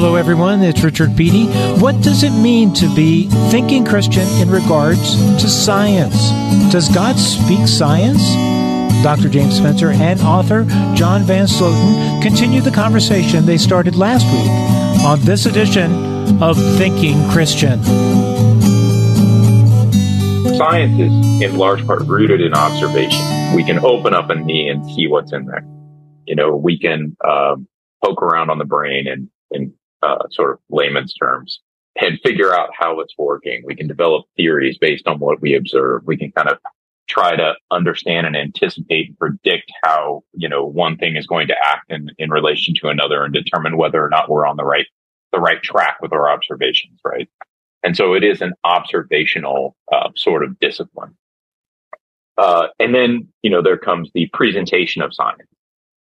Hello, everyone. It's Richard Beatty. What does it mean to be thinking Christian in regards to science? Does God speak science? Dr. James Spencer and author John Van Sloten continue the conversation they started last week on this edition of Thinking Christian. Science is in large part rooted in observation. We can open up a knee and see what's in there. You know, we can um, poke around on the brain and, in uh, sort of layman's terms and figure out how it's working. We can develop theories based on what we observe. We can kind of try to understand and anticipate and predict how, you know, one thing is going to act in, in relation to another and determine whether or not we're on the right, the right track with our observations, right? And so it is an observational uh, sort of discipline. Uh, and then, you know, there comes the presentation of science,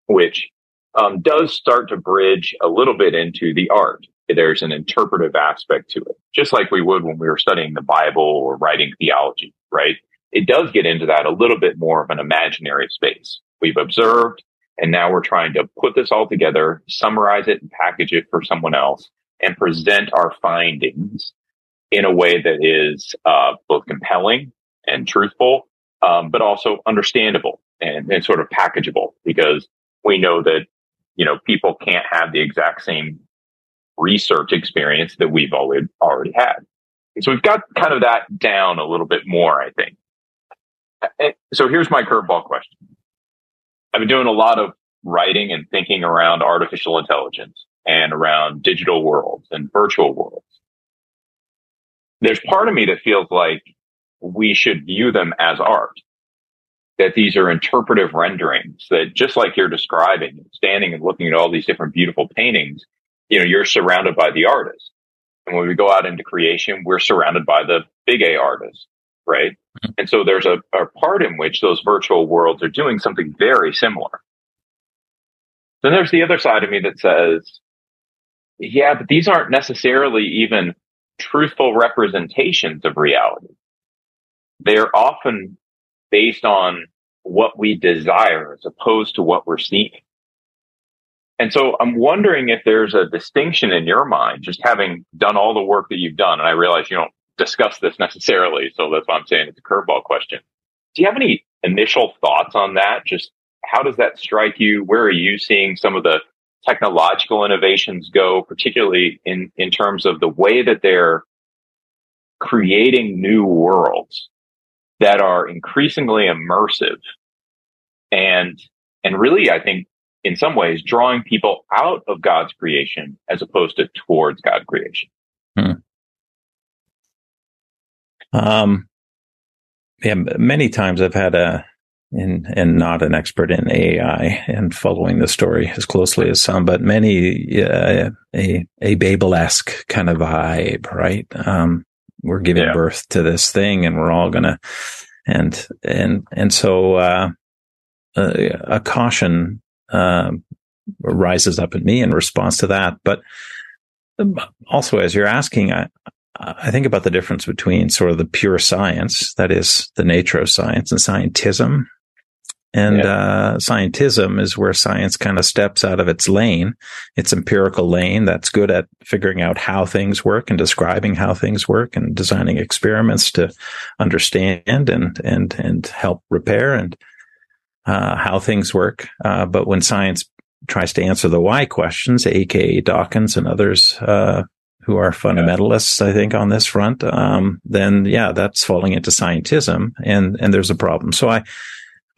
which um, does start to bridge a little bit into the art. There's an interpretive aspect to it, just like we would when we were studying the Bible or writing theology, right? It does get into that a little bit more of an imaginary space. We've observed, and now we're trying to put this all together, summarize it and package it for someone else and present our findings in a way that is uh, both compelling and truthful, um, but also understandable and, and sort of packageable because we know that you know, people can't have the exact same research experience that we've already, already had. So we've got kind of that down a little bit more, I think. So here's my curveball question. I've been doing a lot of writing and thinking around artificial intelligence and around digital worlds and virtual worlds. There's part of me that feels like we should view them as art that these are interpretive renderings that just like you're describing, standing and looking at all these different beautiful paintings, you know, you're surrounded by the artist. And when we go out into creation, we're surrounded by the big A artist, right? Mm-hmm. And so there's a, a part in which those virtual worlds are doing something very similar. Then there's the other side of me that says, yeah, but these aren't necessarily even truthful representations of reality. They're often based on what we desire as opposed to what we're seeing. And so I'm wondering if there's a distinction in your mind, just having done all the work that you've done. And I realize you don't discuss this necessarily. So that's why I'm saying it's a curveball question. Do you have any initial thoughts on that? Just how does that strike you? Where are you seeing some of the technological innovations go, particularly in, in terms of the way that they're creating new worlds that are increasingly immersive and, and really, I think in some ways drawing people out of God's creation as opposed to towards God's creation. Hmm. Um, yeah, many times I've had a, and and not an expert in AI and following the story as closely as some, but many uh, a a Babel esque kind of vibe, right? Um, we're giving yeah. birth to this thing and we're all gonna and and and so uh, a, a, caution uh, rises up in me in response to that but um, also as you're asking I, I think about the difference between sort of the pure science that is the nature of science and scientism and yeah. uh, scientism is where science kind of steps out of its lane, its empirical lane that's good at figuring out how things work and describing how things work and designing experiments to understand and and and help repair and uh, how things work. Uh, but when science tries to answer the why questions, aka Dawkins and others uh, who are fundamentalists, I think, on this front, um, then yeah, that's falling into scientism, and and there's a problem. So I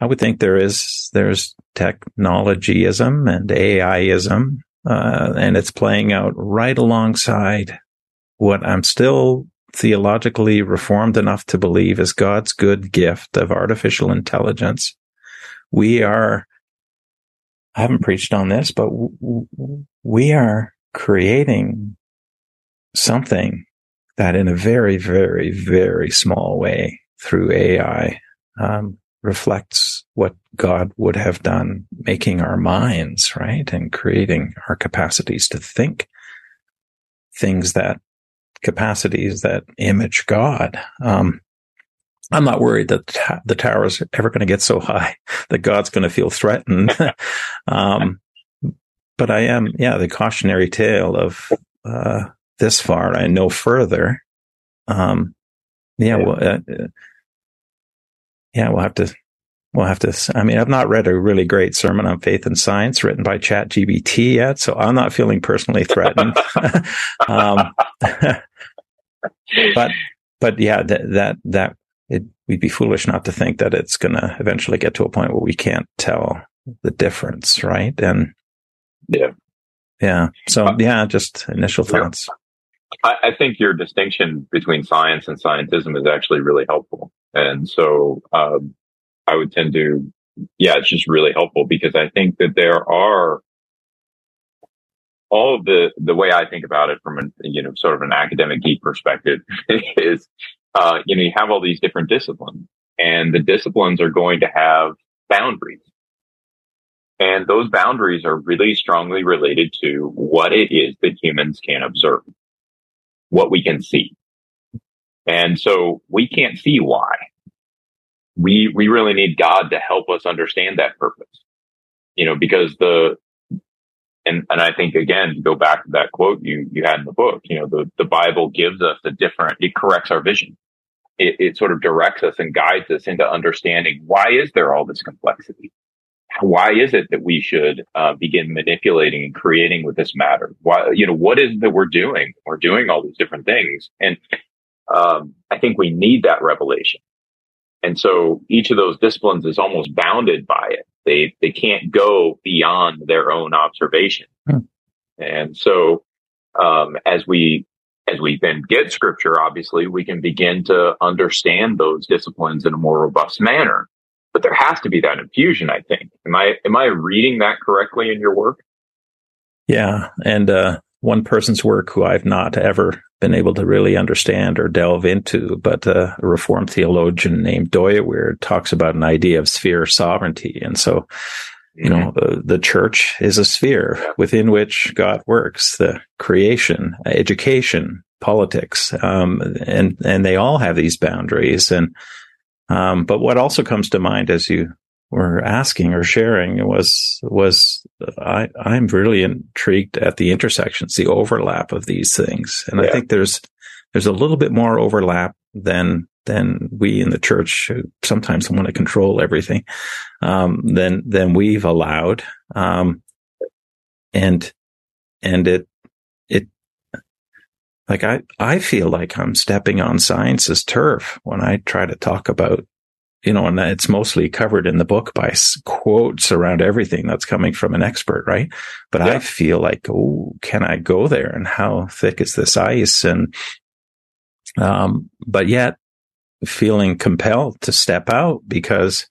I would think there is there's technologyism and AIism, uh, and it's playing out right alongside what I'm still theologically reformed enough to believe is God's good gift of artificial intelligence. We are. I haven't preached on this, but w- we are creating something that, in a very, very, very small way, through AI, um, reflects what God would have done making our minds, right? And creating our capacities to think things that capacities that image God. Um, I'm not worried that the tower is ever going to get so high that God's going to feel threatened. um, but I am, yeah, the cautionary tale of uh, this far and no further, um, yeah, yeah. Well, uh, uh, yeah, we'll have to we'll have to. I mean, I've not read a really great sermon on faith and science written by ChatGPT yet, so I'm not feeling personally threatened. um, but but yeah, that that that it, we'd be foolish not to think that it's going to eventually get to a point where we can't tell the difference, right? And yeah, yeah. So uh, yeah, just initial thoughts. I, I think your distinction between science and scientism is actually really helpful, and so um, I would tend to, yeah, it's just really helpful because I think that there are all of the the way I think about it from an you know sort of an academic geek perspective is uh, you know you have all these different disciplines and the disciplines are going to have boundaries. And those boundaries are really strongly related to what it is that humans can observe what we can see and so we can't see why we we really need God to help us understand that purpose. You know, because the and and I think again to go back to that quote you you had in the book, you know, the the Bible gives us a different it corrects our vision. It, it sort of directs us and guides us into understanding why is there all this complexity? Why is it that we should uh, begin manipulating and creating with this matter? Why, you know, what is it that we're doing? We're doing all these different things. And um, I think we need that revelation. And so each of those disciplines is almost bounded by it. They, they can't go beyond their own observation. Hmm. And so, um, as we, as we then get scripture, obviously we can begin to understand those disciplines in a more robust manner. But there has to be that infusion, I think. Am I, am I reading that correctly in your work? Yeah. And, uh, one person's work who I've not ever been able to really understand or delve into, but uh, a Reformed theologian named Dooyeweerd talks about an idea of sphere sovereignty. And so, you know, the, mm-hmm. the church is a sphere within which God works, the creation, education, politics, um, and, and they all have these boundaries. And, um, but what also comes to mind as you were asking or sharing was was I I'm really intrigued at the intersections, the overlap of these things, and yeah. I think there's there's a little bit more overlap than than we in the church sometimes want to control everything um, than than we've allowed, um, and and it it like I I feel like I'm stepping on science's turf when I try to talk about you know, and it's mostly covered in the book by quotes around everything that's coming from an expert, right? But yeah. I feel like, oh, can I go there? And how thick is this ice? And, um, but yet feeling compelled to step out because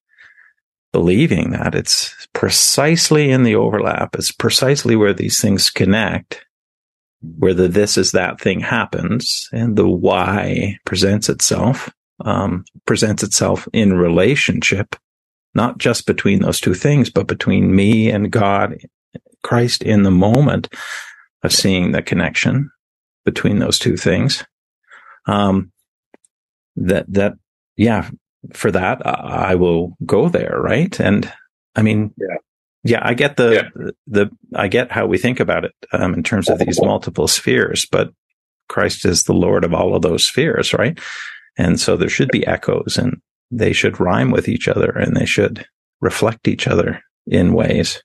believing that it's precisely in the overlap, it's precisely where these things connect, where the this is that thing happens and the why presents itself um, presents itself in relationship, not just between those two things, but between me and God, Christ in the moment of seeing the connection between those two things. Um, that, that, yeah, for that, I will go there. Right. And I mean, yeah. Yeah, I get the, yeah. the, the I get how we think about it um, in terms of these multiple spheres, but Christ is the Lord of all of those spheres, right? And so there should be echoes and they should rhyme with each other and they should reflect each other in ways.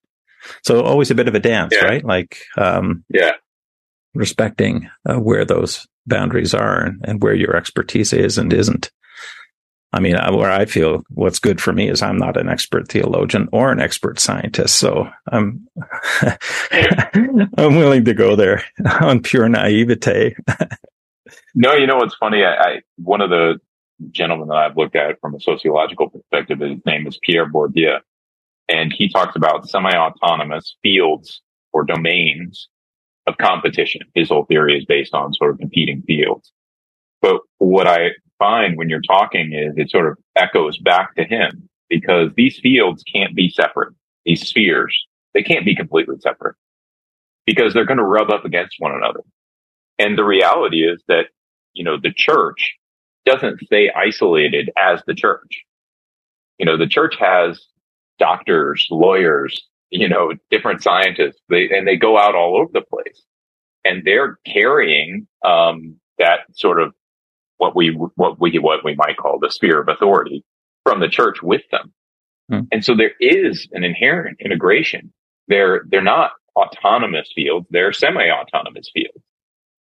So always a bit of a dance, yeah. right? Like, um, yeah, respecting uh, where those boundaries are and, and, where your expertise is and isn't. I mean, where I feel what's good for me is I'm not an expert theologian or an expert scientist. So I'm, I'm willing to go there on pure naivete. No, you know what's funny? I, I, one of the gentlemen that I've looked at from a sociological perspective, his name is Pierre Bourdieu, and he talks about semi-autonomous fields or domains of competition. His whole theory is based on sort of competing fields. But what I find when you're talking is it sort of echoes back to him because these fields can't be separate. These spheres, they can't be completely separate because they're going to rub up against one another. And the reality is that you know, the church doesn't stay isolated as the church. You know, the church has doctors, lawyers, you know, different scientists, they, and they go out all over the place. and they're carrying um, that sort of what we what we what we might call the sphere of authority from the church with them. Hmm. And so there is an inherent integration. They're they're not autonomous fields; they're semi-autonomous fields.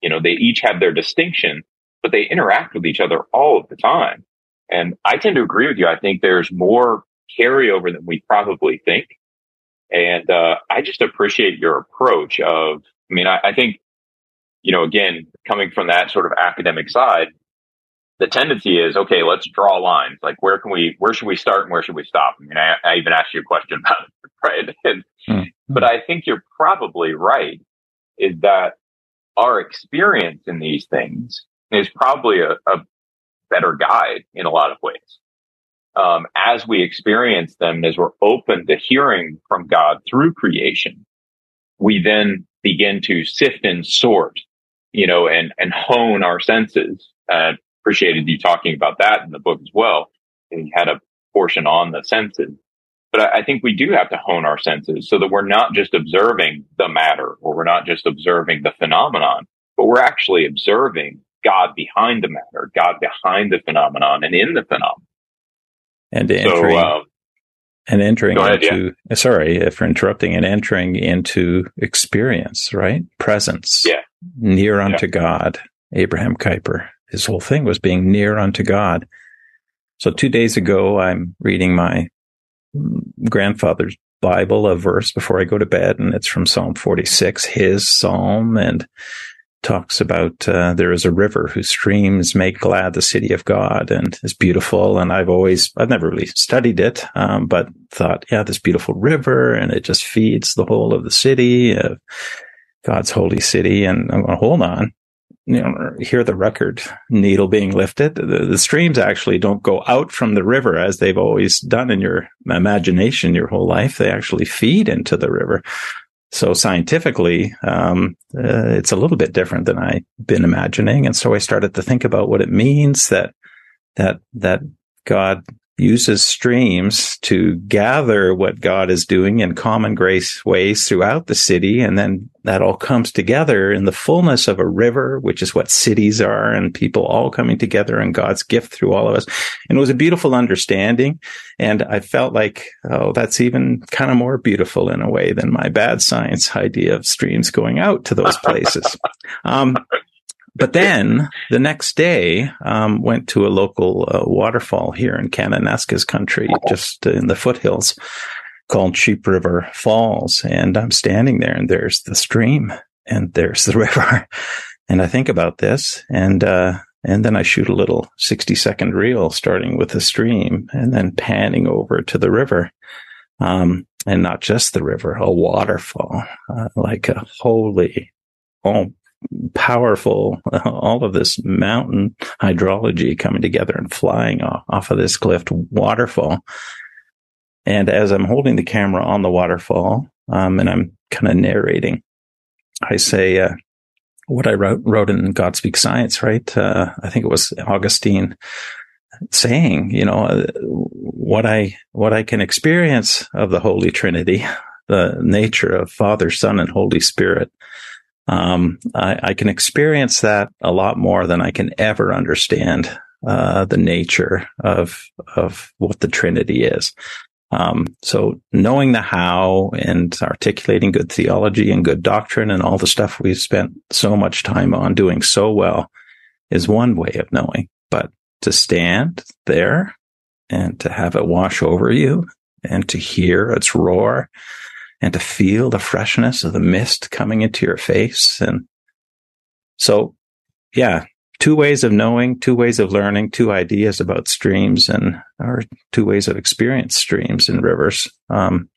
You know, they each have their distinction, but they interact with each other all of the time. And I tend to agree with you. I think there's more carryover than we probably think. And uh, I just appreciate your approach of, I mean, I, I think, you know, again, coming from that sort of academic side, the tendency is, okay, let's draw lines. Like, where can we, where should we start and where should we stop? I mean, I, I even asked you a question about it, right? And, mm-hmm. But I think you're probably right is that our experience in these things is probably a, a better guide in a lot of ways. Um, as we experience them, as we're open to hearing from God through creation, we then begin to sift and sort, you know, and, and hone our senses. Uh, appreciated you talking about that in the book as well. And you had a portion on the senses. But I, I think we do have to hone our senses so that we're not just observing the matter or we're not just observing the phenomenon, but we're actually observing God behind the matter, God behind the phenomenon and in the phenomenon. And entering, so, uh, and entering ahead, into, yeah. sorry for interrupting, and entering into experience, right? Presence. Yeah. Near unto yeah. God. Abraham Kuyper. His whole thing was being near unto God. So two days ago, I'm reading my grandfather's Bible, a verse before I go to bed, and it's from Psalm 46, his psalm. And talks about uh, there is a river whose streams make glad the city of God and is beautiful. And I've always, I've never really studied it, um, but thought, yeah, this beautiful river and it just feeds the whole of the city, of God's holy city. And I'm going, hold on. You know, hear the record needle being lifted. The, the streams actually don't go out from the river as they've always done in your imagination your whole life. They actually feed into the river. So scientifically, um, uh, it's a little bit different than I've been imagining. And so I started to think about what it means that, that, that God uses streams to gather what God is doing in common grace ways throughout the city. And then that all comes together in the fullness of a river, which is what cities are and people all coming together and God's gift through all of us. And it was a beautiful understanding. And I felt like, oh, that's even kind of more beautiful in a way than my bad science idea of streams going out to those places. Um, but then the next day, um, went to a local uh, waterfall here in Kananaskis country, just in the foothills called Sheep River Falls. And I'm standing there and there's the stream and there's the river. and I think about this and, uh, and then I shoot a little 60 second reel starting with the stream and then panning over to the river. Um, and not just the river, a waterfall, uh, like a holy, oh powerful, all of this mountain hydrology coming together and flying off, off of this cliff waterfall. And as I'm holding the camera on the waterfall, um, and I'm kind of narrating, I say, uh, what I wrote, wrote in God Speaks Science, right? Uh, I think it was Augustine saying, you know, uh, what I, what I can experience of the Holy Trinity, the nature of Father, Son, and Holy Spirit, um, I, I, can experience that a lot more than I can ever understand uh, the nature of of what the Trinity is. Um, so knowing the how and articulating good theology and good doctrine and all the stuff we've spent so much time on doing so well is one way of knowing. But to stand there and to have it wash over you and to hear its roar and to feel the freshness of the mist coming into your face. And so, yeah, two ways of knowing, two ways of learning, two ideas about streams and or two ways of experience streams and rivers. Um,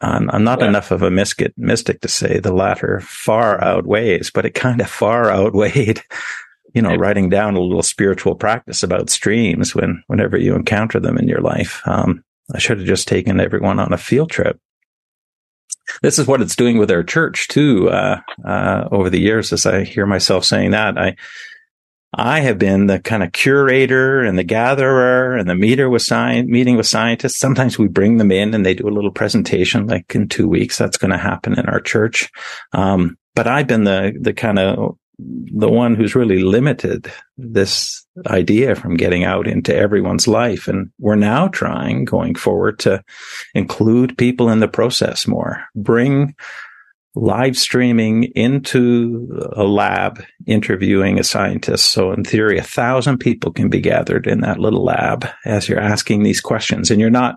I'm, I'm not yeah. enough of a mystic, mystic to say the latter far outweighs, but it kind of far outweighed, you know, writing down a little spiritual practice about streams when, whenever you encounter them in your life. Um, I should have just taken everyone on a field trip this is what it's doing with our church too. Uh, uh, over the years, as I hear myself saying that, I, I have been the kind of curator and the gatherer and the meter with science, meeting with scientists. Sometimes we bring them in and they do a little presentation, like in two weeks. That's going to happen in our church. Um, but I've been the the kind of the one who's really limited this idea from getting out into everyone's life. And we're now trying going forward to include people in the process more, bring live streaming into a lab, interviewing a scientist. So in theory, a thousand people can be gathered in that little lab as you're asking these questions and you're not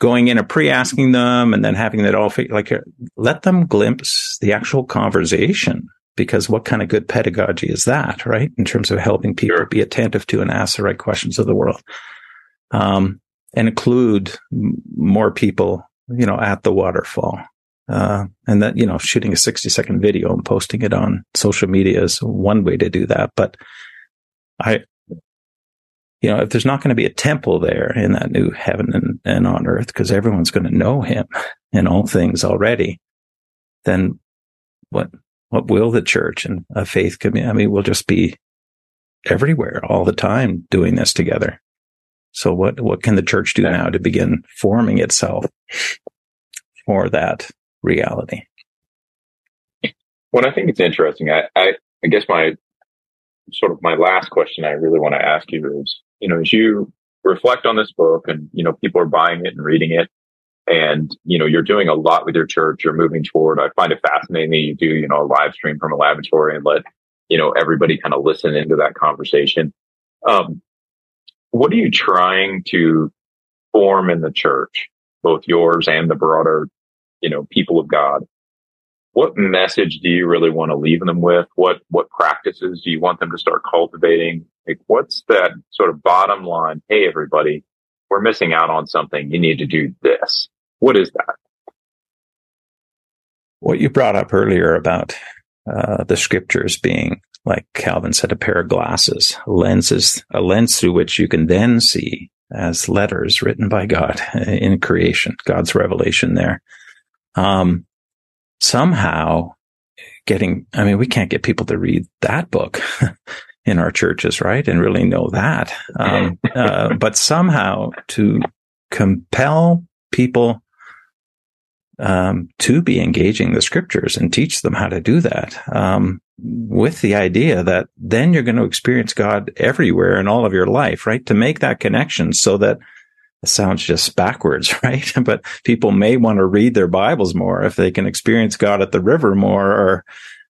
going in and pre-asking them and then having that all like uh, let them glimpse the actual conversation because what kind of good pedagogy is that, right? In terms of helping people sure. be attentive to and ask the right questions of the world. Um, and include more people, you know, at the waterfall. Uh, and that, you know, shooting a 60 second video and posting it on social media is one way to do that. But I, you know, if there's not going to be a temple there in that new heaven and, and on earth, because everyone's going to know him in all things already, then what, what will the church and a faith community? I mean, we'll just be everywhere all the time doing this together. So what, what can the church do now to begin forming itself for that reality? Well, I think it's interesting. I, I, I guess my sort of my last question I really want to ask you is, you know, as you reflect on this book and, you know, people are buying it and reading it, and you know you're doing a lot with your church. You're moving toward i find it fascinating that you do you know a live stream from a laboratory and let you know everybody kind of listen into that conversation. Um, what are you trying to form in the church both yours and the broader you know people of god? What message do you really want to leave them with? What what practices do you want them to start cultivating? Like what's that sort of bottom line? Hey everybody we're missing out on something. You need to do this what is that? What you brought up earlier about uh, the scriptures being, like Calvin said, a pair of glasses, lenses, a lens through which you can then see as letters written by God in creation, God's revelation there. Um, somehow getting, I mean, we can't get people to read that book in our churches, right? And really know that. Um, uh, but somehow to compel people um, to be engaging the scriptures and teach them how to do that. Um, with the idea that then you're going to experience God everywhere in all of your life, right? To make that connection so that it sounds just backwards, right? but people may want to read their Bibles more if they can experience God at the river more, or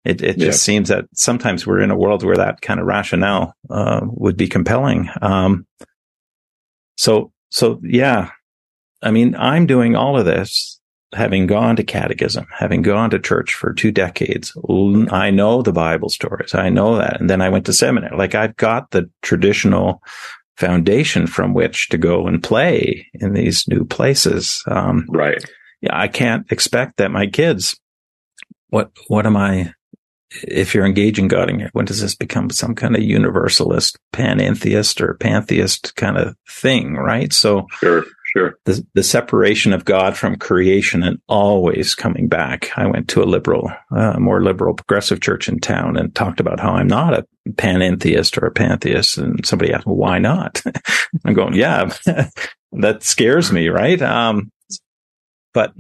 it, it just yeah. seems that sometimes we're in a world where that kind of rationale, uh, would be compelling. Um, so, so yeah, I mean, I'm doing all of this having gone to catechism, having gone to church for two decades, I know the Bible stories. I know that. And then I went to seminary. Like I've got the traditional foundation from which to go and play in these new places. Um, right. Yeah. I can't expect that my kids, what, what am I, if you're engaging God in when does this become some kind of universalist, panentheist or pantheist kind of thing? Right. So sure Sure. The, the separation of God from creation and always coming back. I went to a liberal, uh, more liberal progressive church in town and talked about how I'm not a panentheist or a pantheist. And somebody asked, well, why not? I'm going, yeah, that scares me, right? Um, but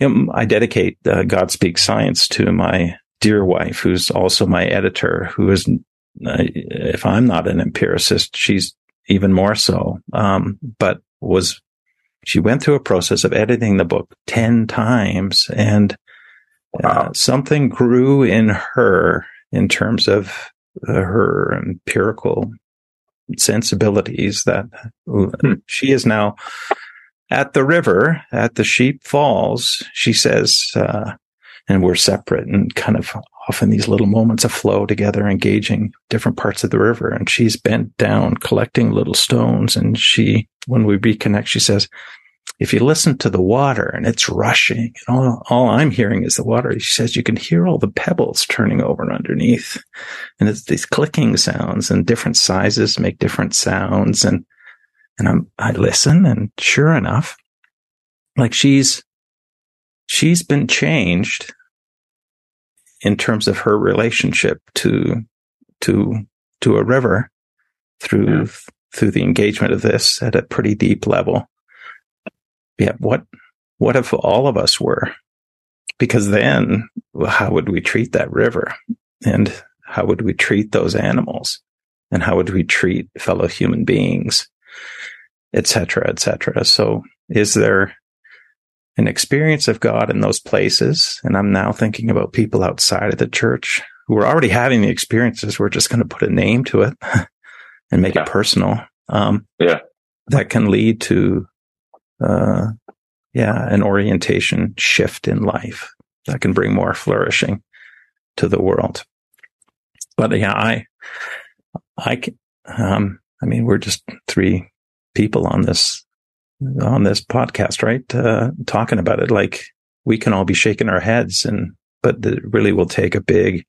you know, I dedicate uh, God Speaks Science to my dear wife, who's also my editor, who is, uh, if I'm not an empiricist, she's even more so. Um, but was she went through a process of editing the book 10 times and uh, something grew in her in terms of uh, her empirical sensibilities that hmm. she is now at the river at the sheep falls she says uh, and we're separate and kind of often these little moments of flow together, engaging different parts of the river. And she's bent down collecting little stones. And she, when we reconnect, she says, if you listen to the water and it's rushing and all, all I'm hearing is the water, she says you can hear all the pebbles turning over underneath. And it's these clicking sounds and different sizes make different sounds. And, and I'm, I listen and sure enough, like she's, she's been changed in terms of her relationship to to to a river through yeah. through the engagement of this at a pretty deep level. Yeah, what what if all of us were because then how would we treat that river? And how would we treat those animals? And how would we treat fellow human beings? Etc. Etc. So is there an experience of God in those places? And I'm now thinking about people outside of the church who are already having the experiences. We're just going to put a name to it and make yeah. it personal. Um, yeah. That can lead to, uh, yeah, an orientation shift in life that can bring more flourishing to the world. But yeah, I, I, um, I mean, we're just three people on this, on this podcast, right? Uh, talking about it. Like we can all be shaking our heads and, but it really will take a big,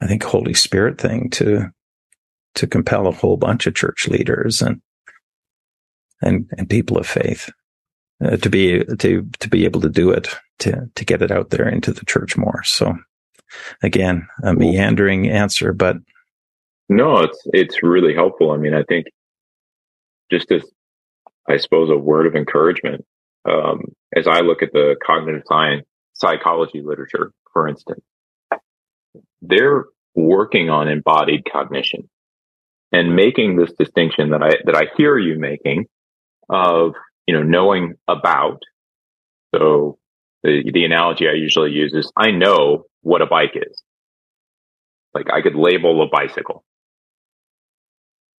I think, Holy Spirit thing to, to compel a whole bunch of church leaders and, and, and people of faith uh, to be to to be able to do it to to get it out there into the church more. So again, a meandering answer, but no, it's it's really helpful. I mean, I think just as I suppose a word of encouragement um, as I look at the cognitive science psychology literature, for instance, they're working on embodied cognition and making this distinction that I that I hear you making of you know, knowing about. So the, the analogy I usually use is I know what a bike is. Like I could label a bicycle.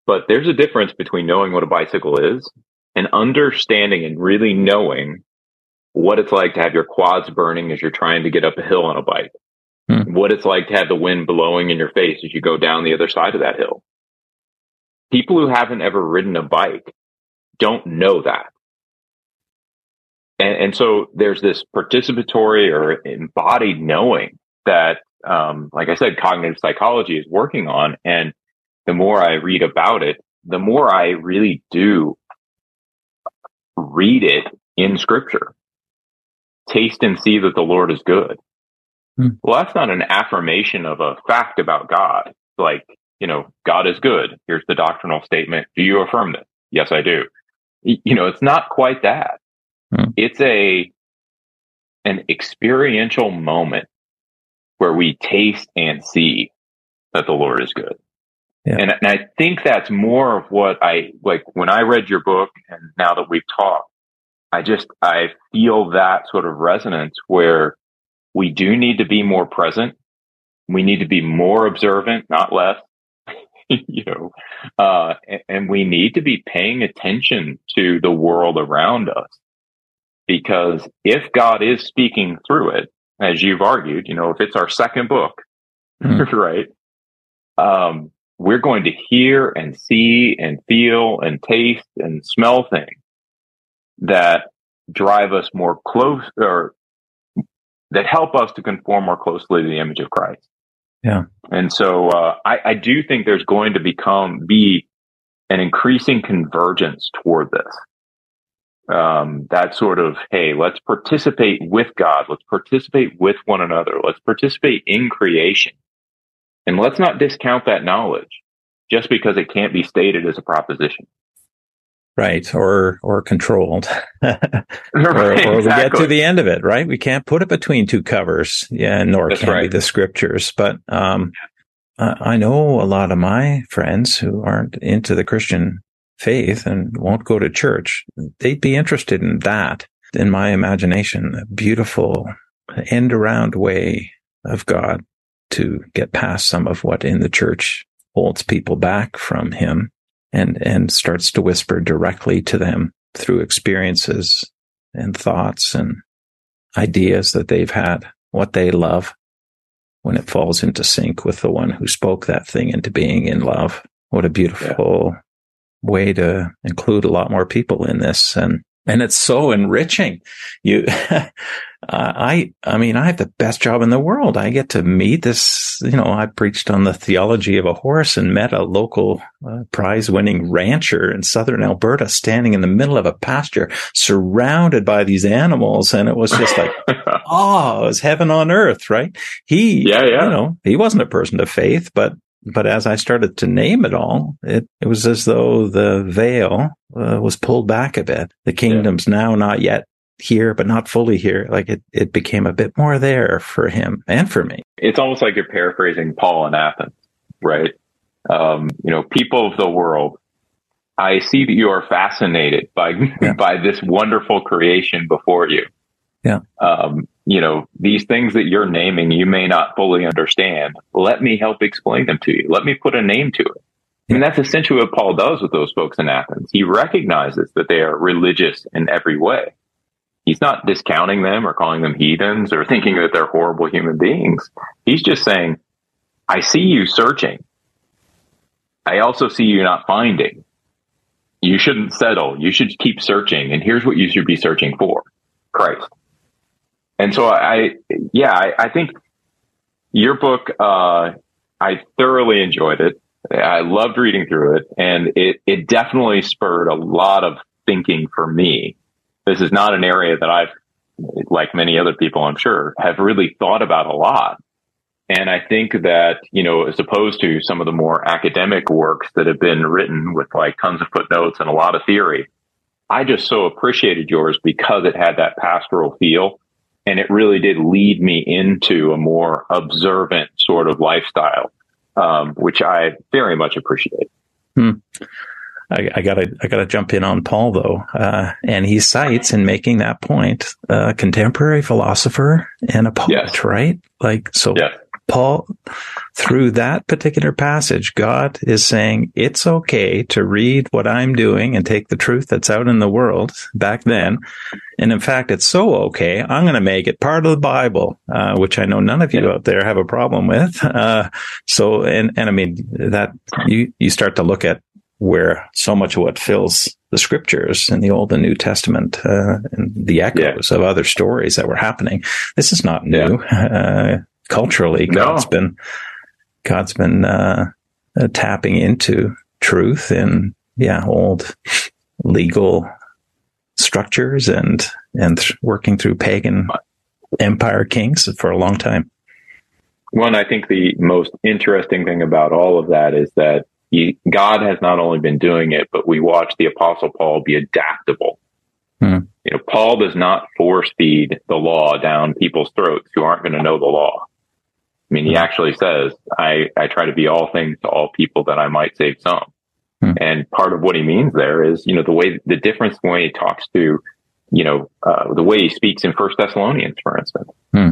But there's a difference between knowing what a bicycle is and understanding and really knowing what it's like to have your quads burning as you're trying to get up a hill on a bike. Hmm. What it's like to have the wind blowing in your face as you go down the other side of that hill. People who haven't ever ridden a bike don't know that. And, and so there's this participatory or embodied knowing that, um, like I said, cognitive psychology is working on. And the more I read about it, the more I really do read it in scripture. Taste and see that the Lord is good. Hmm. Well, that's not an affirmation of a fact about God. Like, you know, God is good. Here's the doctrinal statement. Do you affirm this? Yes, I do. You know, it's not quite that. Hmm. It's a an experiential moment where we taste and see that the Lord is good. Yeah. And, and I think that's more of what I like when I read your book and now that we've talked, I just, I feel that sort of resonance where we do need to be more present. We need to be more observant, not less, you know, uh, and, and we need to be paying attention to the world around us because if God is speaking through it, as you've argued, you know, if it's our second book, mm. right? Um, we're going to hear and see and feel and taste and smell things that drive us more close or that help us to conform more closely to the image of Christ. Yeah. And so, uh, I, I do think there's going to become, be an increasing convergence toward this um, that sort of, hey, let's participate with God. Let's participate with one another. Let's participate in creation. And let's not discount that knowledge just because it can't be stated as a proposition. Right. Or, or controlled. or, right, or, we get to the end of it, right? We can't put it between two covers. Yeah. Nor That's can right. be the scriptures. But, um, I know a lot of my friends who aren't into the Christian faith and won't go to church, they'd be interested in that. In my imagination, a beautiful end around way of God to get past some of what in the church holds people back from him and, and starts to whisper directly to them through experiences and thoughts and ideas that they've had, what they love when it falls into sync with the one who spoke that thing into being in love. What a beautiful way to include a lot more people in this. And, and it's so enriching. You, I, I mean, I have the best job in the world. I get to meet this, you know, I preached on the theology of a horse and met a local uh, prize winning rancher in southern Alberta standing in the middle of a pasture surrounded by these animals. And it was just like, oh, it was heaven on earth, right? He, yeah, yeah. you know, he wasn't a person of faith, but but as I started to name it all, it, it was as though the veil uh, was pulled back a bit. The kingdom's yeah. now not yet here, but not fully here. Like it, it became a bit more there for him and for me. It's almost like you're paraphrasing Paul in Athens, right? Um, you know, people of the world, I see that you are fascinated by yeah. by this wonderful creation before you. Yeah. Um, you know, these things that you're naming, you may not fully understand. Let me help explain them to you. Let me put a name to it. I mean, that's essentially what Paul does with those folks in Athens. He recognizes that they are religious in every way. He's not discounting them or calling them heathens or thinking that they're horrible human beings. He's just saying, I see you searching. I also see you not finding. You shouldn't settle. You should keep searching. And here's what you should be searching for Christ. And so I, yeah, I, I think your book, uh, I thoroughly enjoyed it. I loved reading through it and it, it definitely spurred a lot of thinking for me. This is not an area that I've, like many other people, I'm sure, have really thought about a lot. And I think that, you know, as opposed to some of the more academic works that have been written with like tons of footnotes and a lot of theory, I just so appreciated yours because it had that pastoral feel. And it really did lead me into a more observant sort of lifestyle um, which I very much appreciate. Hmm. I, I, gotta, I gotta jump in on Paul though, uh, and he cites in making that point, a contemporary philosopher and a poet, yes. right? Like, so yes. Paul, through that particular passage, God is saying it's okay to read what I'm doing and take the truth that's out in the world back then. And in fact, it's so okay. I'm going to make it part of the Bible, uh, which I know none of you out there have a problem with. Uh, so, and, and I mean that you, you start to look at where so much of what fills the scriptures in the Old and New Testament, uh, and the echoes yeah. of other stories that were happening. This is not new. Yeah. Uh, culturally. No. God's been God's been uh, uh, tapping into truth in yeah old legal structures and and th- working through pagan empire kings for a long time. One, I think the most interesting thing about all of that is that he, God has not only been doing it, but we watch the Apostle Paul be adaptable. Hmm. You know, Paul does not force feed the law down people's throats who aren't going to know the law. I mean, he actually says, I, I try to be all things to all people that I might save some. Hmm. And part of what he means there is, you know, the way, the difference when he talks to, you know, uh, the way he speaks in First Thessalonians, for instance. Hmm.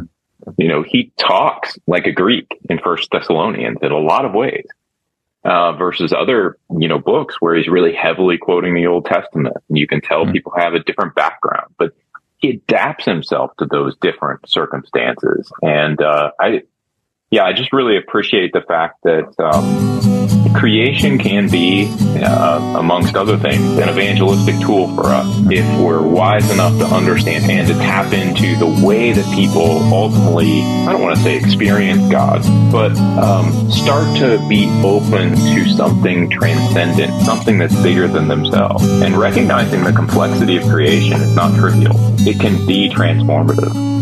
You know, he talks like a Greek in First Thessalonians in a lot of ways, uh, versus other, you know, books where he's really heavily quoting the Old Testament. And you can tell hmm. people have a different background, but he adapts himself to those different circumstances. And, uh, I, yeah, I just really appreciate the fact that um, creation can be, uh, amongst other things, an evangelistic tool for us if we're wise enough to understand and to tap into the way that people ultimately, I don't want to say experience God, but um, start to be open to something transcendent, something that's bigger than themselves. And recognizing the complexity of creation is not trivial. It can be transformative.